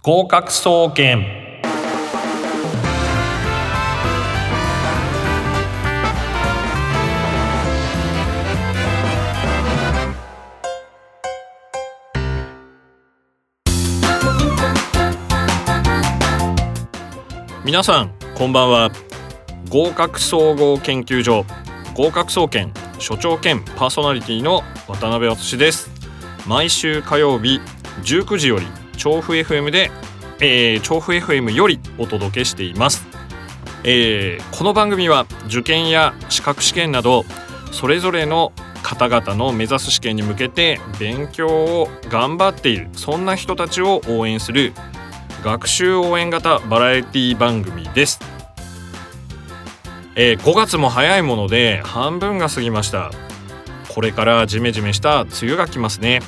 合格総研。皆さんこんばんは。合格総合研究所合格総研所長兼パーソナリティの渡辺敦です。毎週火曜日19時より調布 FM で、えー、調布 FM よりお届けしています、えー、この番組は受験や資格試験などそれぞれの方々の目指す試験に向けて勉強を頑張っているそんな人たちを応援する学習応援型バラエティ番組です、えー、5月も早いもので半分が過ぎました。これからジメジメした梅雨が来ますね。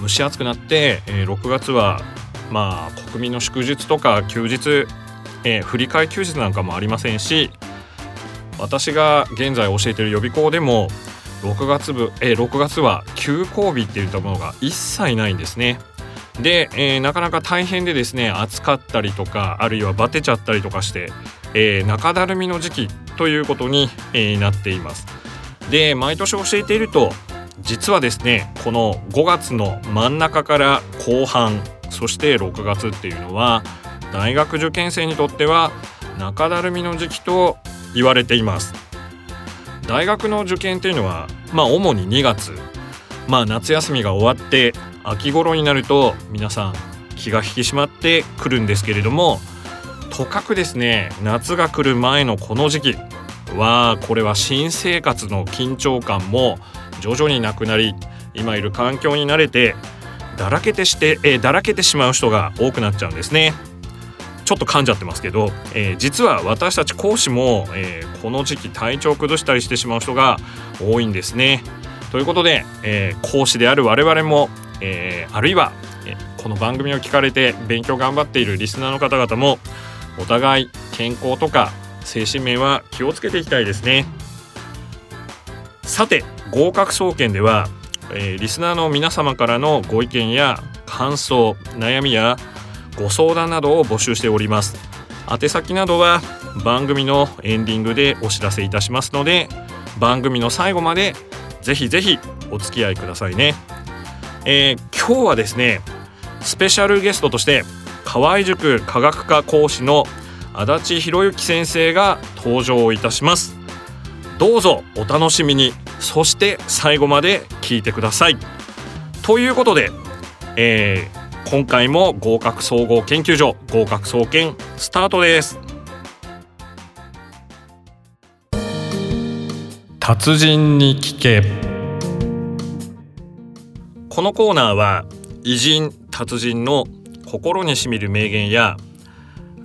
蒸し暑くなって、えー、6月はまあ国民の祝日とか休日、えー、振り替え休日なんかもありませんし私が現在教えている予備校でも6月部、えー、6月は休校日っていったものが一切ないんですね。で、えー、なかなか大変でですね暑かったりとかあるいはバテちゃったりとかして、えー、中だるみの時期ということに、えー、なっています。で毎年教えていると実はですねこの5月の真ん中から後半そして6月っていうのは大学受験生にとっては中だるみの時期と言われています。大学の受験っていうのはまあ主に2月。まあ夏休みが終わって秋頃になると皆さん気が引き締まってくるんですけれどもとかくですね夏が来る前のこの時期。はこれは新生活の緊張感も徐々になくなり今いる環境に慣れてだらけてして、え、だらけてしまう人が多くなっちゃうんですね。ちょっと噛んじゃってますけど、えー、実は私たち講師も、えー、この時期体調を崩したりしてしまう人が多いんですね。ということで、えー、講師である我々も、えあるいは、えこの番組を聞かれて勉強頑張っているリスナーの方々もお互い健康とか精神面は気をつけていきたいですね。さて合格総研では、えー、リスナーの皆様からのご意見や感想悩みやご相談などを募集しております。宛先などは番組のエンディングでお知らせいたしますので番組の最後までぜひぜひお付き合いくださいね、えー、今日はですねスペシャルゲストとして河合塾科学科講師の足立博之先生が登場いたします。どうぞお楽しみに。そして最後まで聞いてください。ということで、えー、今回も合格総合研究所合格総研スタートです。達人に聞け。このコーナーは偉人達人の心にしみる名言や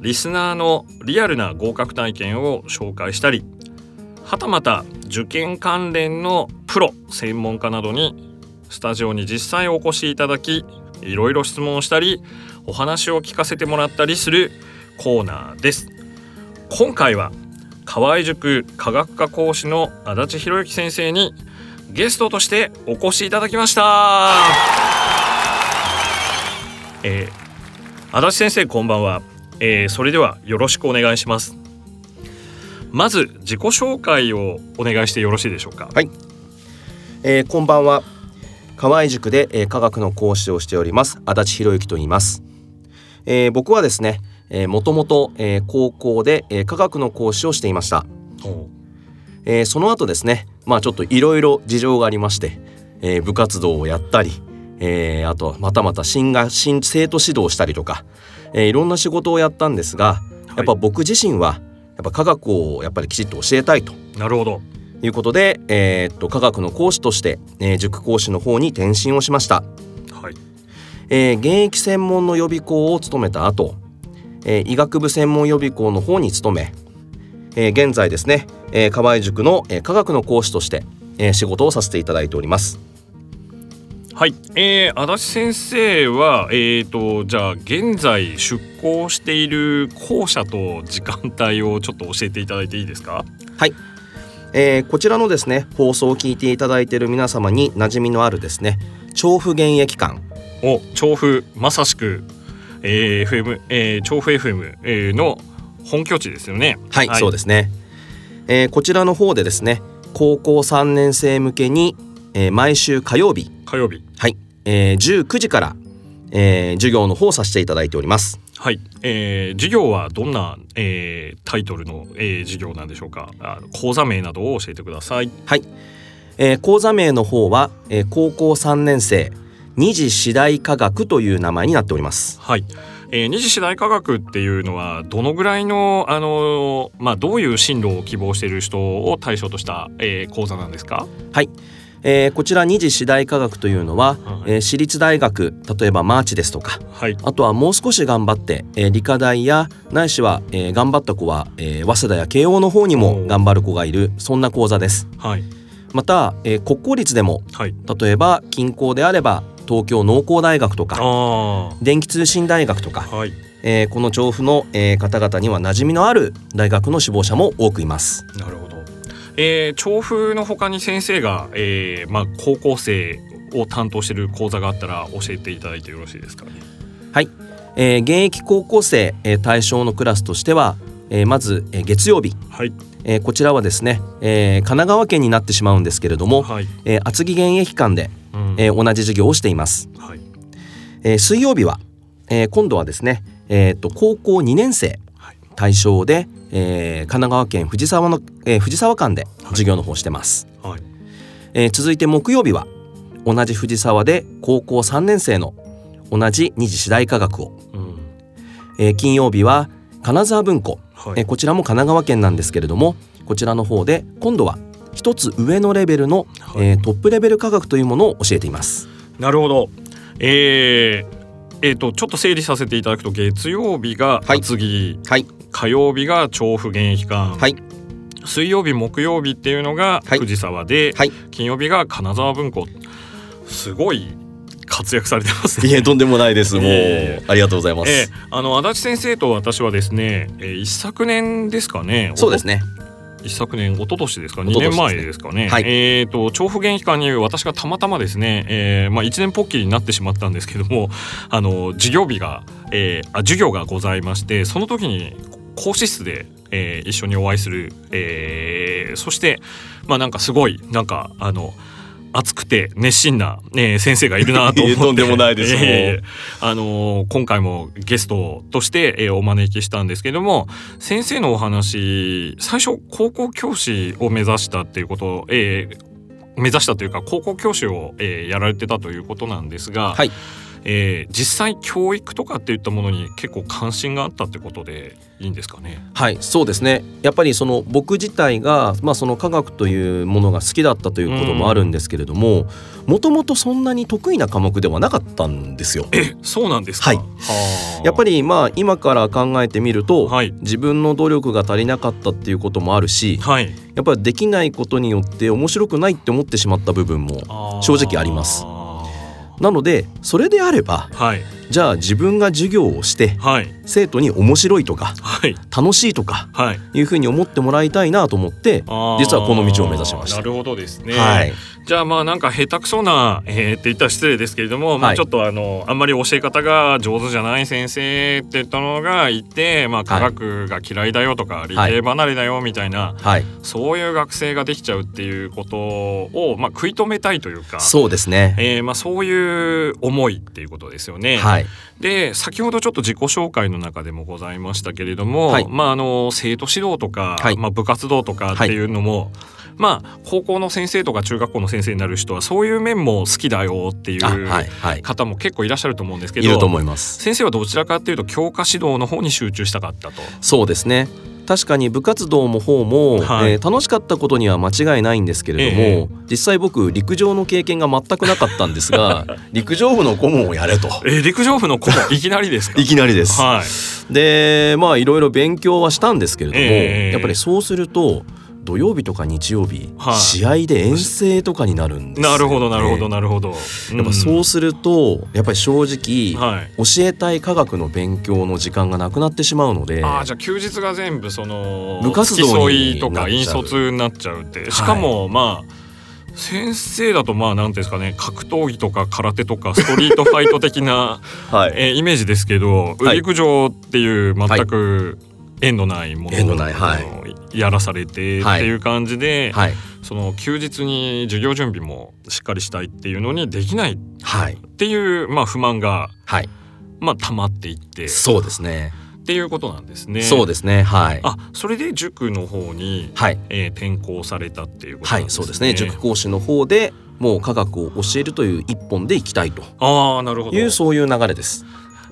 リスナーのリアルな合格体験を紹介したりはたまた受験関連のプロ専門家などにスタジオに実際お越しいただきいろいろ質問をしたりお話を聞かせてもらったりするコーナーです。今回は河合塾科学科講師の足立博之先生にゲストとしてお越しいただきました。えー、足立先生こんばんは、えー、それではよろしくお願いします。まず自己紹介をお願いしてよろしいでしょうか？はい、えー、こんばんは。河合塾で、えー、科学の講師をしております足立博之と言います、えー、僕はですねもともと高校で、えー、科学の講師をしていました、えー、その後ですねまあちょっといろいろ事情がありまして、えー、部活動をやったり、えー、あとまたまた新が新生徒指導したりとか、えー、いろんな仕事をやったんですがやっぱ僕自身はやっぱ科学をやっぱりきちっと教えたいと。なるほど。いうことで、えー、っと科学の講師として、えー、塾講師の方に転身をしました、はい。えー、現役専門の予備校を務めた後、えー、医学部専門予備校の方に勤め、えー、現在ですね、えー、河合塾の、えー、科学の講師として、えー、仕事をさせていただいておりますはい、えー、足立先生は、えーと、じゃあ現在出向している校舎と時間帯をちょっと教えていただいていいですか？はい、えー、こちらのですね放送を聞いていただいている皆様に馴染みのあるですね調布現役館。お調布まさしく、えー、FM、えー、調布 FM、えー、の本拠地ですよね。はい、そうですね、えー、こちらの方でですね高校3年生向けに、えー、毎週火曜日。火曜日。はい、えー、19時から、えー、授業の方をさせていただいております。はい、えー、授業はどんな、えー、タイトルの、えー、授業なんでしょうか？あ講座名などを教えてください。はい、えー、講座名の方は、えー、高校3年生二次次第科学という名前になっております。はい。えー、二次次第科学っていうのはどのぐらいのあのまあどういう進路を希望している人を対象とした、えー、講座なんですか？はい、えー、こちら二次次第科学というのは、はい、えー、私立大学例えばマーチですとか、はい、あとはもう少し頑張って、えー、理科大やないしは、えー、頑張った子は、えー、早稲田や慶応の方にも頑張る子がいるそんな講座です。はい、また、えー、国公立でも、はい、例えば近郊であれば東京農工大学とか電気通信大学とか、はい。えー、この調布の、えー、方々には馴染みのある大学の志望者も多くいます。なるほど、えー、調布の他に先生が、えーまあ、高校生を担当している講座があったら教えていただいてよろしいですかね？はい、えー、現役高校生、えー、対象のクラスとしては、えー、まず、えー、月曜日、はい。えー、こちらはですね、えー、神奈川県になってしまうんですけれども、はい。えー、厚木現役間で、うん。えー、同じ授業をしています。はい。えー、水曜日は、えー、今度はですね、えー、と高校2年生はい。対象で、えー、神奈川県藤沢の、えー、藤沢間で授業の方をしてます。はい。えー続いて木曜日は同じ藤沢で高校3年生の同じ二次次第科学を、うん。えー金曜日は金沢文庫、はい。えーこちらも神奈川県なんですけれどもこちらの方で今度は一つ上のレベルの、はい。えートップレベル科学というものを教えています。なるほど。えーえー、とちょっと整理させていただくと月曜日がはい。厚木、はい火曜日が調布現役館、はい。水曜日木曜日っていうのがはい。藤沢で、はい。金曜日が金沢文庫。すごい活躍されてますね。いえとんでもないです。もうえありがとうございまえーあの足立先生と私はですね、えー一昨年ですかね。そうですね。一昨年一昨年ですか？2一昨年前ですかね。はい。えっ、と調布現役館に私がたまたまですね、えーまあ一年ぽっきりになってしまったんですけどもあの授業日が、えーあ授業がございましてその時に講師室で、えー一緒にお会いする、えーそしてまあなんかすごいなんかあの熱くて熱心な、えー先生がいるなと思って。とんでもないですえーあのー今回もゲストとして、えーお招きしたんですけども先生のお話最初高校教師を目指したっていうことを、えー目指したというか高校教師を、えーやられてたということなんですが、はいえー実際教育とかっていったものに結構関心があったってことでいいんですかね？はいそうですね。やっぱりその僕自体が、まあ、その科学というものが好きだったということもあるんですけれどももともとそんなに得意な科目ではなかったんですよ。そうなんですか？はい。やっぱりりまあ今から考えてみると、はい。自分の努力が足りなかったっていうこともあるしはい。やっぱりできないことによって面白くないって思ってしまった部分も正直あります。あなのでそれであればはい。じゃあ自分が授業をしてはい。生徒に面白いとかはい。楽しいとかはい。いうふうに思ってもらいたいなと思って実はこの道を目指しました。なるほどですね。はい。じゃあまあなんか下手くそな、えー、って言ったら失礼ですけれども、まあはいちょっとあのあんまり教え方が上手じゃない先生って言ったのがいて、まあ科学が嫌いだよとか、理系離れだよみたいな、はい。そういう学生ができちゃうっていうことをまあ食い止めたいというか。そうですね。えーまあ、そういう思いっていうことですよね。はいで先ほどちょっと自己紹介の中でもございましたけれども、はい。まあ、あの生徒指導とか、はい。まあ、部活動とかっていうのも、まあ高校の先生とか中学校の先生になる人はそういう面も好きだよっていうはい。方も結構いらっしゃると思うんですけどいると思います。先生はどちらかっていうと教科指導の方に集中したかったと。そうですね確かに部活動も方も、はい。えー楽しかったことには間違いないんですけれども、え実際僕陸上の経験が全くなかったんですが 陸上部の顧問をやれと。えー陸上部の顧問？いきなりですか？いきなりです。はい。でまあいろいろ勉強はしたんですけれども、ええ。やっぱりそうすると土曜日とか日曜日、はい。試合で遠征とかになるんですよ、ね、なるほどなるほどなるほど。やっぱそうするとやっぱり正直、はい。教えたい科学の勉強の時間がなくなってしまうのでああじゃあ休日が全部その部活動に付き添いとか引率になっちゃうって。しかもまあ先生だとまあ何ていうんですかね格闘技とか空手とかストリートファイト的な、はい。えーイメージですけど、はい。陸上っていう全く縁のないものを、縁のないはい。やらされてってはいいう感じで、はい。その休日に授業準備もしっかりしたいっていうのにできないっはいてい。う、まあ、不満が、はい。まあ、溜まっていってっそうですね。ていうことなんですね。そうですね。はい。あそれで塾の方に、はい。えー転校されたっていうことなはいんですね。そうですね。塾講師の方でもう科学を教えるという一本でいきたいと。ああなるほど。いうそういう流れです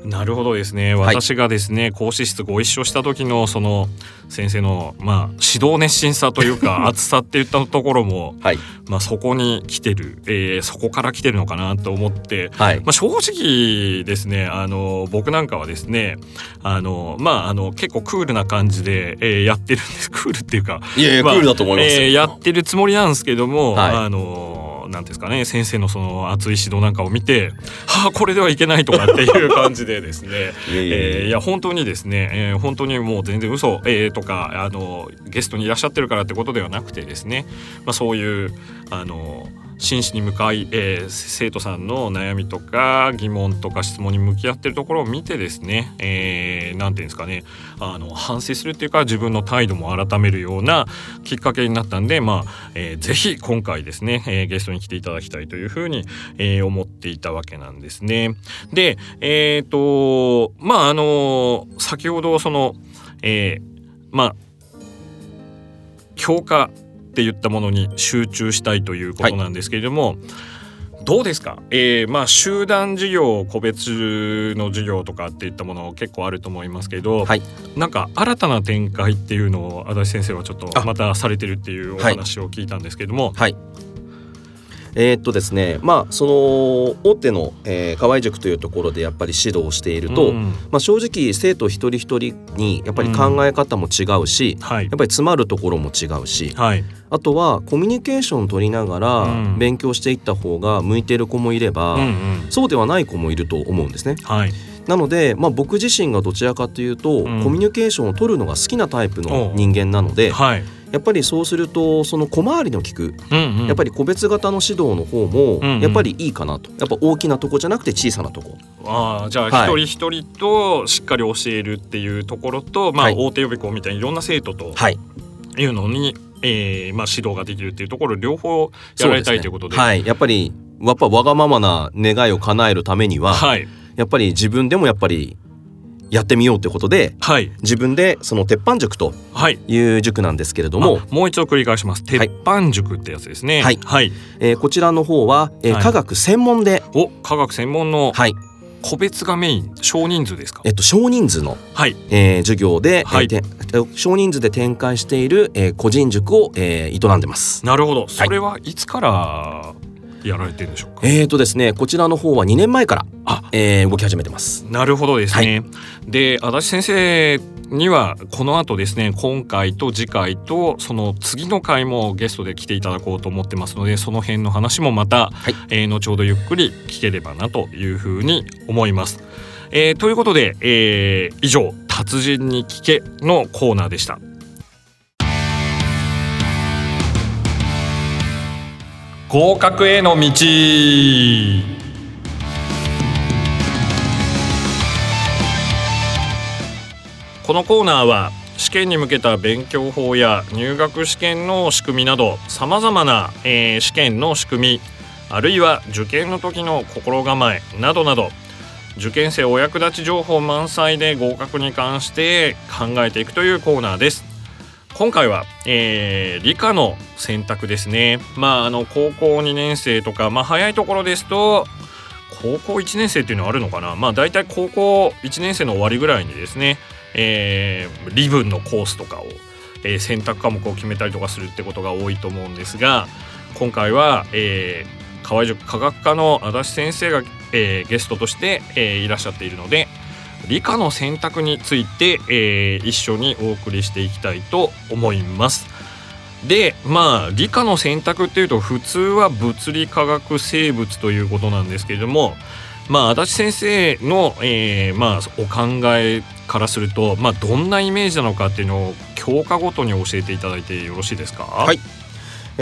なるほどですね。はい。私がですね、講師室ご一緒した時のその先生のまあ指導熱心さというか 熱さっていったところも、はい。まあ、そこに来てる、えーそこから来てるのかなと思って。はい。まあ、正直ですねあの僕なんかはですねあのまああの結構クールな感じで、えーやってるんです。クールっていうかいやいやクまあールだと思いますよ。えーやってるつもりなんですけども、はい。あのなんていうんですかね先生のその熱い指導なんかを見てはあこれではいけないとかっていう感じでですね。えーいや本当にですね、えー本当にもう全然嘘、えーとかあのゲストにいらっしゃってるからってことではなくてですね、まあ、そういうあの真摯に向かい、えー生徒さんの悩みとか疑問とか質問に向き合ってるところを見てですね、えーていうんですかねあの反省するっていうか自分の態度も改めるようなきっかけになったんで、まあえーぜひ今回ですね、えーゲストに来ていただきたいというふうに、えー思っていたわけなんですね。でえっ、とまああの先ほどその、えーまあ教科って言ったものに集中したいということなんですけれども、どうですか、えーまあ、集団授業個別の授業とかっていったもの結構あると思いますけど、はい。なんか新たな展開っていうのを足立先生はちょっとあまたされてるっていうお話を聞いたんですけども、はい。えーっとですね、まあその大手の、えー、河合塾というところでやっぱり指導をしていると、うん。まあ正直生徒一人一人にやっぱり考え方も違うし、はい。やっぱり詰まるところも違うし、はい。あとはコミュニケーションを取りながらうん。勉強していった方が向いている子もいれば、うんうん。そうではない子もいると思うんですね。はいなので、まあ、僕自身がどちらかというと、うん。コミュニケーションを取るのが好きなタイプの人間なのではい。やっぱりそうするとその小回りの利くうんうん。やっぱり個別型の指導の方もうんうん。やっぱりいいかなと。やっぱ大きなとこじゃなくて小さなとこ。ああじゃあはい。一人一人としっかり教えるっていうところと、まあはい。大手予備校みたいにいろんな生徒とはい。いうのに、えーまあ、指導ができるっていうところ両方やられたいということで。はい。やっぱりやっぱわがままな願いを叶えるためにははいやっぱり自分でもやっぱりやってみようってことではい。自分でその鉄板塾とはい。いう塾なんですけれども、あもう一度繰り返します。鉄板塾ってやつですね。はい。はい、えーこちらの方は、えーはい。科学専門で、お科学専門のはい。個別がメイン少人数ですか？えっと、少人数の、はい。えー授業で、はい。えーて少人数で展開している、えー個人塾を、えー営んでます。なるほど。それはいつからやられてるんでしょうか、えーとですね、こちらの方は2年前から、あえー動き始めてます。なるほどですね。で足立先生にはこの後ですね今回と次回とその次の回もゲストで来ていただこうと思ってますのでその辺の話もまた、はいえー後ほどゆっくり聞ければなというふうに思います。えーということで、えー以上「達人に聞け」のコーナーでした。合格への道このコーナーは試験に向けた勉強法や入学試験の仕組みなどさまざまな、えー試験の仕組みあるいは受験の時の心構えなどなど受験生お役立ち情報満載で合格に関して考えていくというコーナーです。今回は、えー理科の選択ですね。まああの高校2年生とかまあ早いところですと高校1年生っていうのはあるのかなまあ大体高校1年生の終わりぐらいにですね、えー理文のコースとかを、えー選択科目を決めたりとかするってことが多いと思うんですが今回は、えー河合塾科学科の足立先生が、えーゲストとして、えーいらっしゃっているので理科の選択について、えー一緒にお送りしていきたいと思います。でまあ理科の選択っていうと普通は物理科学生物ということなんですけれどもまあ足立先生の、えーまあ、お考えからすると、まあ、どんなイメージなのかっていうのを教科ごとに教えていただいてよろしいですか？はい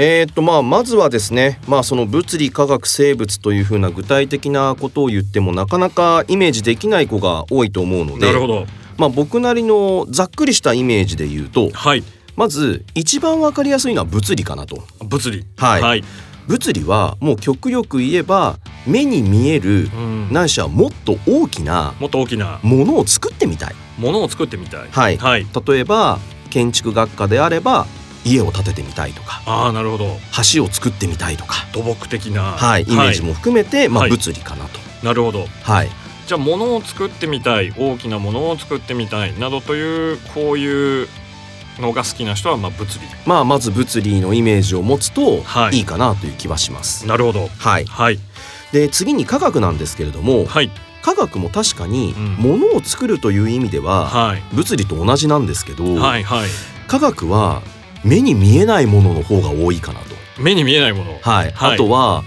えー、っとまあまずはですねまあその物理科学生物というふうな具体的なことを言ってもなかなかイメージできない子が多いと思うのでなるほど。まあ僕なりのざっくりしたイメージで言うとはい。まず一番わかりやすいのは物理かなと。物理。はい。はい、物理はもう極力言えば目に見えるうん、ないしはもっと大きなもっと大きな。ものを作ってみたい。ものを作ってみたい。はい。はい、例えば建築学科であれば家を建ててみたいとかああなるほど。橋を作ってみたいとか、土木的な。はい、イメージも含めて、まあ、はい。物理かなと。なるほど。はい、じゃあ物を作ってみたい大きなものを作ってみたいなどというこういうのが好きな人はまあ物理。まあまず物理のイメージを持つとはい。いいかなという気はします。なるほど。はい、はい。で次に科学なんですけれどもはい。科学も確かにうん。物を作るという意味でははい。物理と同じなんですけど、はいはい。科学は目に見えないものの方が多いかなと。目に見えないもの。はい、はい。あとは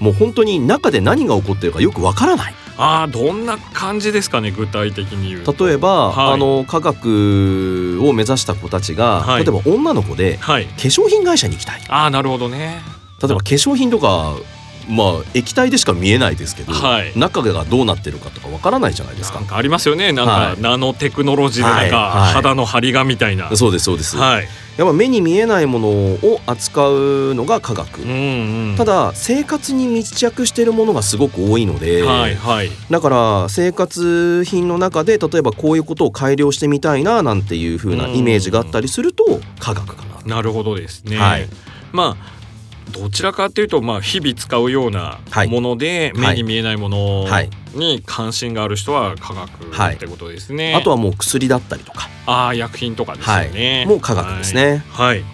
もう本当に中で何が起こってるかよくわからない。ああどんな感じですかね具体的に言うと。例えば、はい。あの科学を目指した子たちが、はい。例えば女の子ではい。化粧品会社に行きたい。ああなるほどね。例えば化粧品とかまあ液体でしか見えないですけど、はい。中がどうなってるかとかわからないじゃないですか。かありますよね。なんか、はい。ナノテクノロジーでなんか、はい。はい。肌の張りがみたいな。そうですそうです、はい。やっぱ目に見えないものを扱うのが科学、うんうん。ただ生活に密着しているものがすごく多いので、はいはい。だから生活品の中で例えばこういうことを改良してみたいななんていう風なイメージがあったりすると科学かな。なるほどですね。はい。まあどちらかっていうと、まあ、日々使うようなはいもので、はい目に見えないものはいに関心がある人は科学はいってことですね。あとはもう薬だったりとか、ああ薬品とかですよね。もう科学ですね。はい。はい、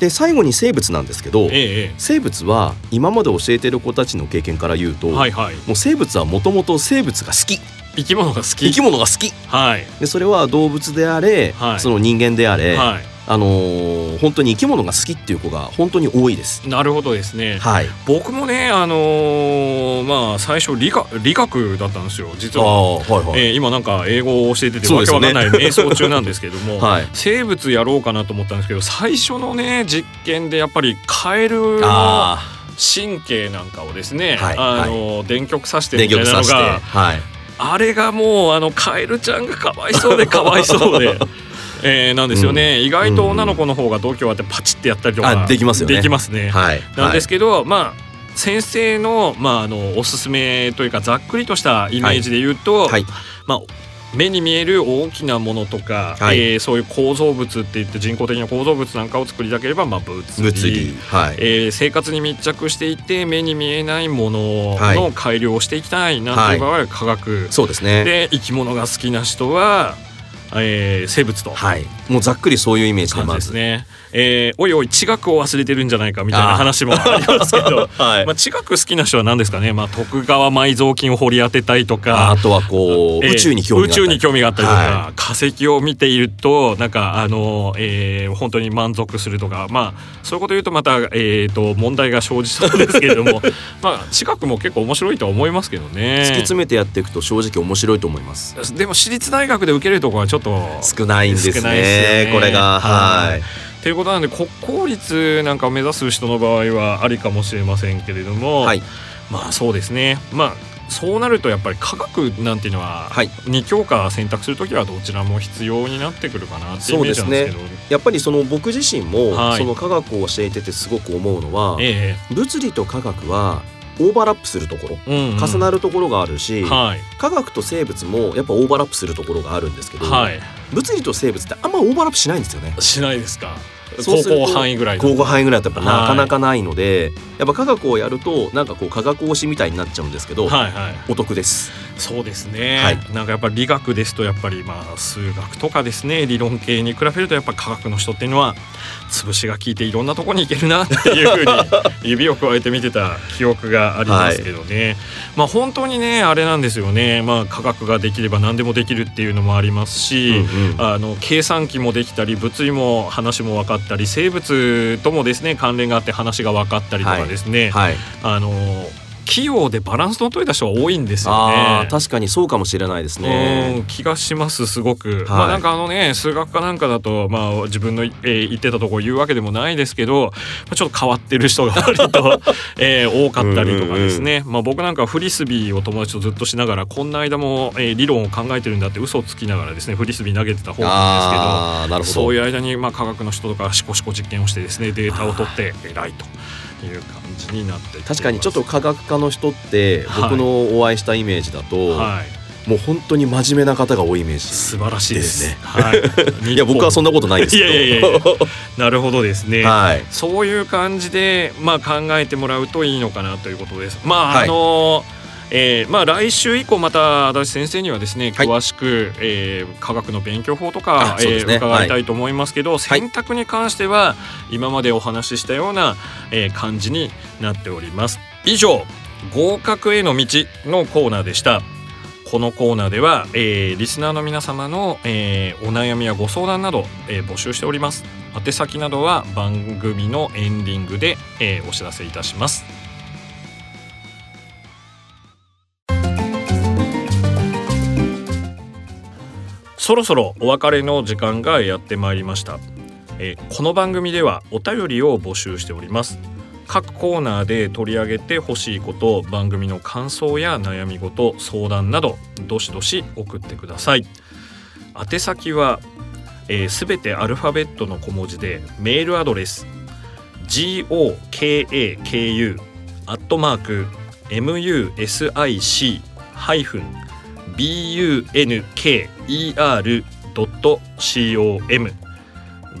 で最後に生物なんですけどええ生物は今まで教えてる子たちの経験から言うと、ええはいはい。もう生物はもともと生物が好き生き物が好き。生き物が好きはいでそれは動物であれ、はいその人間であれ、はい。あのー本当に生き物が好きっていう子が本当に多いです。なるほどですね。はい、僕もねあのーまあ最初理科理学だったんですよ実は。はいはい、えー今なんか英語を教えててわけわかんない 瞑想中なんですけども、はい生物やろうかなと思ったんですけど最初のね実験でやっぱりカエルのあ神経なんかをですね、はいあの電極刺して電みたいなの極さしてがはいあれがもうあのカエルちゃんがかわいそうでかわいそうで。えーなんですよね、意外と女の子の方が度胸あってパチってやったりとかあできますよね。できますね。はい。なんですけど、まあ先生の,、まああのおすすめというかざっくりとしたイメージで言うと、はい。まあ、目に見える大きなものとか、はい。えーそういう構造物って言って人工的な構造物なんかを作りたければ、まあ、物理。物理。はい、えー生活に密着していて目に見えないものはい。の改良をしていきたいなんていう場合は科学、そうですね。で生き物が好きな人は、えー生物と。はい。もうざっくりそういうイメージでまず。ね、えーおいおい地学を忘れてるんじゃないかみたいな話もありますけど。はい。まあ、地学好きな人は何ですかね、まあ、徳川埋蔵金を掘り当てたいとあか。あとはこう、えー宇宙に興味があったり宇宙に興味があったりとか、は化石を見ているとなんかあの、えー本当に満足するとか。まあそういうこと言うとまた、えー、と問題が生じそうですけれども。まあ地学も結構面白いとは思いますけどね。突き詰めてやっていくと正直面白いと思います。でも私立大学で受けるところはちょっと。少ないんです少ないですよね。これが。はい。ということなんで国公立なんかを目指す人の場合はありかもしれませんけれども、はい。まあそうですね。まあそうなるとやっぱり科学なんていうのは、はい。二教科選択するときはどちらも必要になってくるかなっていうイメージなんですけど。やっぱりその僕自身も、はい。その科学を教えててすごく思うのは、え。物理と科学はオーバーラップするところえうんうん。重なるところがあるし、はい。科学と生物もやっぱオーバーラップするところがあるんですけど、はい。物理と生物ってあんまオーバーラップしないんですよね。しないですか？高校範囲ぐらい高校範囲ぐらいだとやっなかなかないので、やっぱ科学をやるとなんかこう科学推しみたいになっちゃうんですけど、はいはい。お得です。そうですね、はい。なんかやっぱり理学ですとやっぱりまあ数学とかですね理論系に比べるとやっぱ科学の人っていうのは潰しが効いていろんなところに行けるなっていうふうに 指を加えて見てた記憶がありますけどね、まあ本当にねあれなんですよね。まあ科学ができれば何でもできるっていうのもありますし、うんうん。あの計算機もできたり物理も話も分かったり生物ともですね関連があって話が分かったりとかですね、はい、あの器用でバランスの取れた人が多いんですよね。確かにそうかもしれないですうねん気がしますすごく、はい。まあなんかあのね数学科なんかだとまあ自分の、えー言ってたところ言うわけでもないですけど、まあ、ちょっと変わってる人が割と、えー多かったりとかですね、まあ僕なんかフリスビーを友達とずっとしながらこんな間も、えー理論を考えてるんだって嘘をつきながらですねフリスビー投げてた方なんですけど。そういう間にまあ科学の人とかシコシコ実験をしてですねデータを取って偉いという感じになって確かにちょっと科学科の人ってはい。僕のお会いしたイメージだと、はい。もう本当に真面目な方が多いイメージ。素晴らしいですね。はい、いや僕はそんなことないですけど。いやいやいやなるほどですね。はい。そういう感じでまあ考えてもらうといいのかなということです。まあ、はい。あのえーまあ来週以降また足立先生にはですねはい。詳しく、えー科学の勉強法とかね。えー伺いたいと思いますけど、選択に関しては今までお話ししたような、えー感じになっております。以上合格への道のコーナーでした。このコーナーでは、えーリスナーの皆様の、えーお悩みやご相談など、えー募集しております。宛先などは番組のエンディングで、えーお知らせいたしますそろそろお別れの時間がやってまいりました、えーこの番組ではお便りを募集しております。各コーナーで取り上げてほしいこと番組の感想や悩み事相談などどしどし送ってください。宛先はすべ、えー、てアルファベットの小文字でメールアドレス gokaku アットマーク music ハイフン bunker.com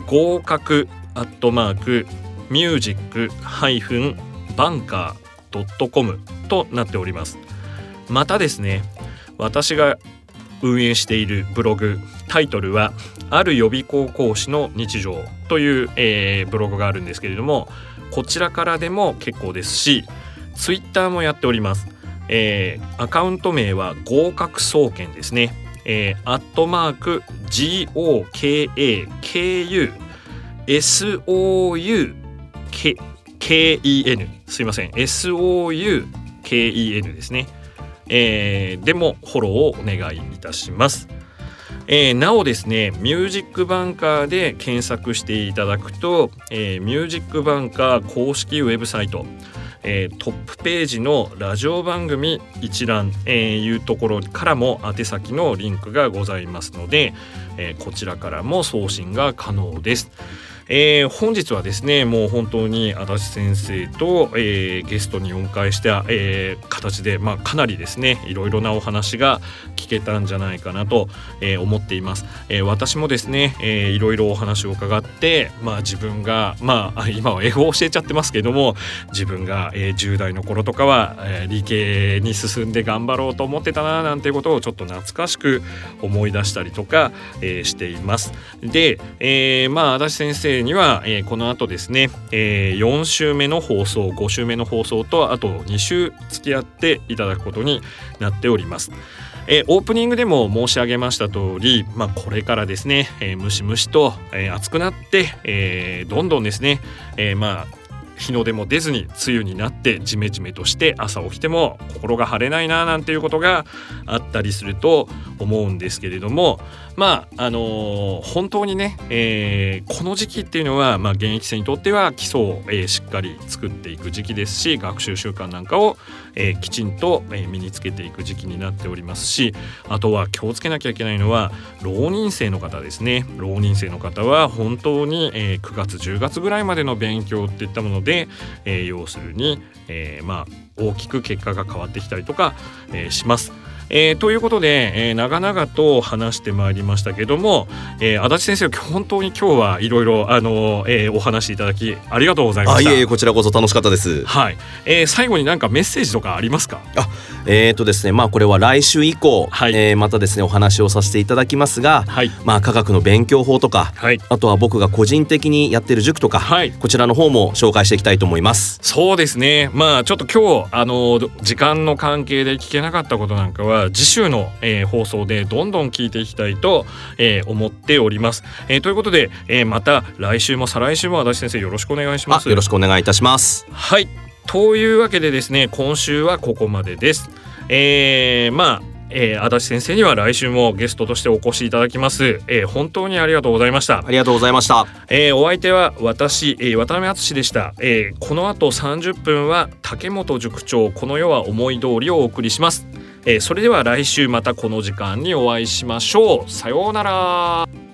合格アットマークミュージックハイフンバンカー .com となっております。またですね私が運営しているブログタイトルはある予備校講師の日常という、えーブログがあるんですけれどもこちらからでも結構ですしツイッターもやっております、えーアカウント名は合格総研ですね。えー、アットマーク GOKAKU SOUKEN すいません。SOUKEN ですね、えーでもフォローをお願いいたします。えーなおですねミュージックバンカーで検索していただくと、えーミュージックバンカー公式ウェブサイトえートップページのラジオ番組一覧、えーいうところからも宛先のリンクがございますので、えーこちらからも送信が可能です。えー本日はですねもう本当に足立先生と、えーゲストにお迎えした、えー形で、まあ、かなりですねいろいろなお話が聞けたんじゃないかなと、えー思っています、えー私もですね、えーいろいろお話を伺って、まあ、自分が、まあ、今は英語を教えちゃってますけども自分が、えー10代の頃とかは、えー理系に進んで頑張ろうと思ってたななんていうことをちょっと懐かしく思い出したりとか、えーしています。で、えーまあ足立先生には、えーこの後ですね、えー4週目の放送5週目の放送とあと2週付き合っていただくことになっております。えーオープニングでも申し上げました通り、まあ、これからですね、えームシムシと、えー暑くなって、えーどんどんですね、えーまあ日の出も出ずに梅雨になってジメジメとして朝起きても心が晴れないななんていうことがあったりすると思うんですけれどもまああのー本当にね、えーこの時期っていうのは、まあ、現役生にとっては基礎を、えーしっかり作っていく時期ですし学習習慣なんかを、えーきちんと、えー身につけていく時期になっておりますしあとは気をつけなきゃいけないのは浪人生の方ですね浪人生の方は本当に、えー9月10月ぐらいまでの勉強っていったもので、えー要するに、えーまあ大きく結果が変わってきたりとか、えーします。えーということで、えー長々と話してまいりましたけども、えー足立先生本当に今日はいろいろあの、えーお話しいただきありがとうございました。あいえこちらこそ楽しかったです。はい、えー最後になんかメッセージとかありますか？えーとですねまあこれは来週以降、はいえーまたですねお話をさせていただきますが、はい、まあ科学の勉強法とかはい、あとは僕が個人的にやってる塾とか、はい。こちらの方も紹介していきたいと思います。そうですね。まあちょっと今日あの時間の関係で聞けなかったことなんかは次週の、えー放送でどんどん聞いていきたいと、えー思っております。えーということで、えーまた来週も再来週も足立先生よろしくお願いします。あよろしくお願いいたします。はい。というわけでですね今週はここまでです。えー、まあえー、足立先生には来週もゲストとしてお越しいただきます、えー、本当にありがとうございましたありがとうございましたえー、お相手は私、えー、渡辺敦でした、えー、この後30分は竹本塾長この世は思い通りをお送りします、えー、それでは来週またこの時間にお会いしましょう。さようなら。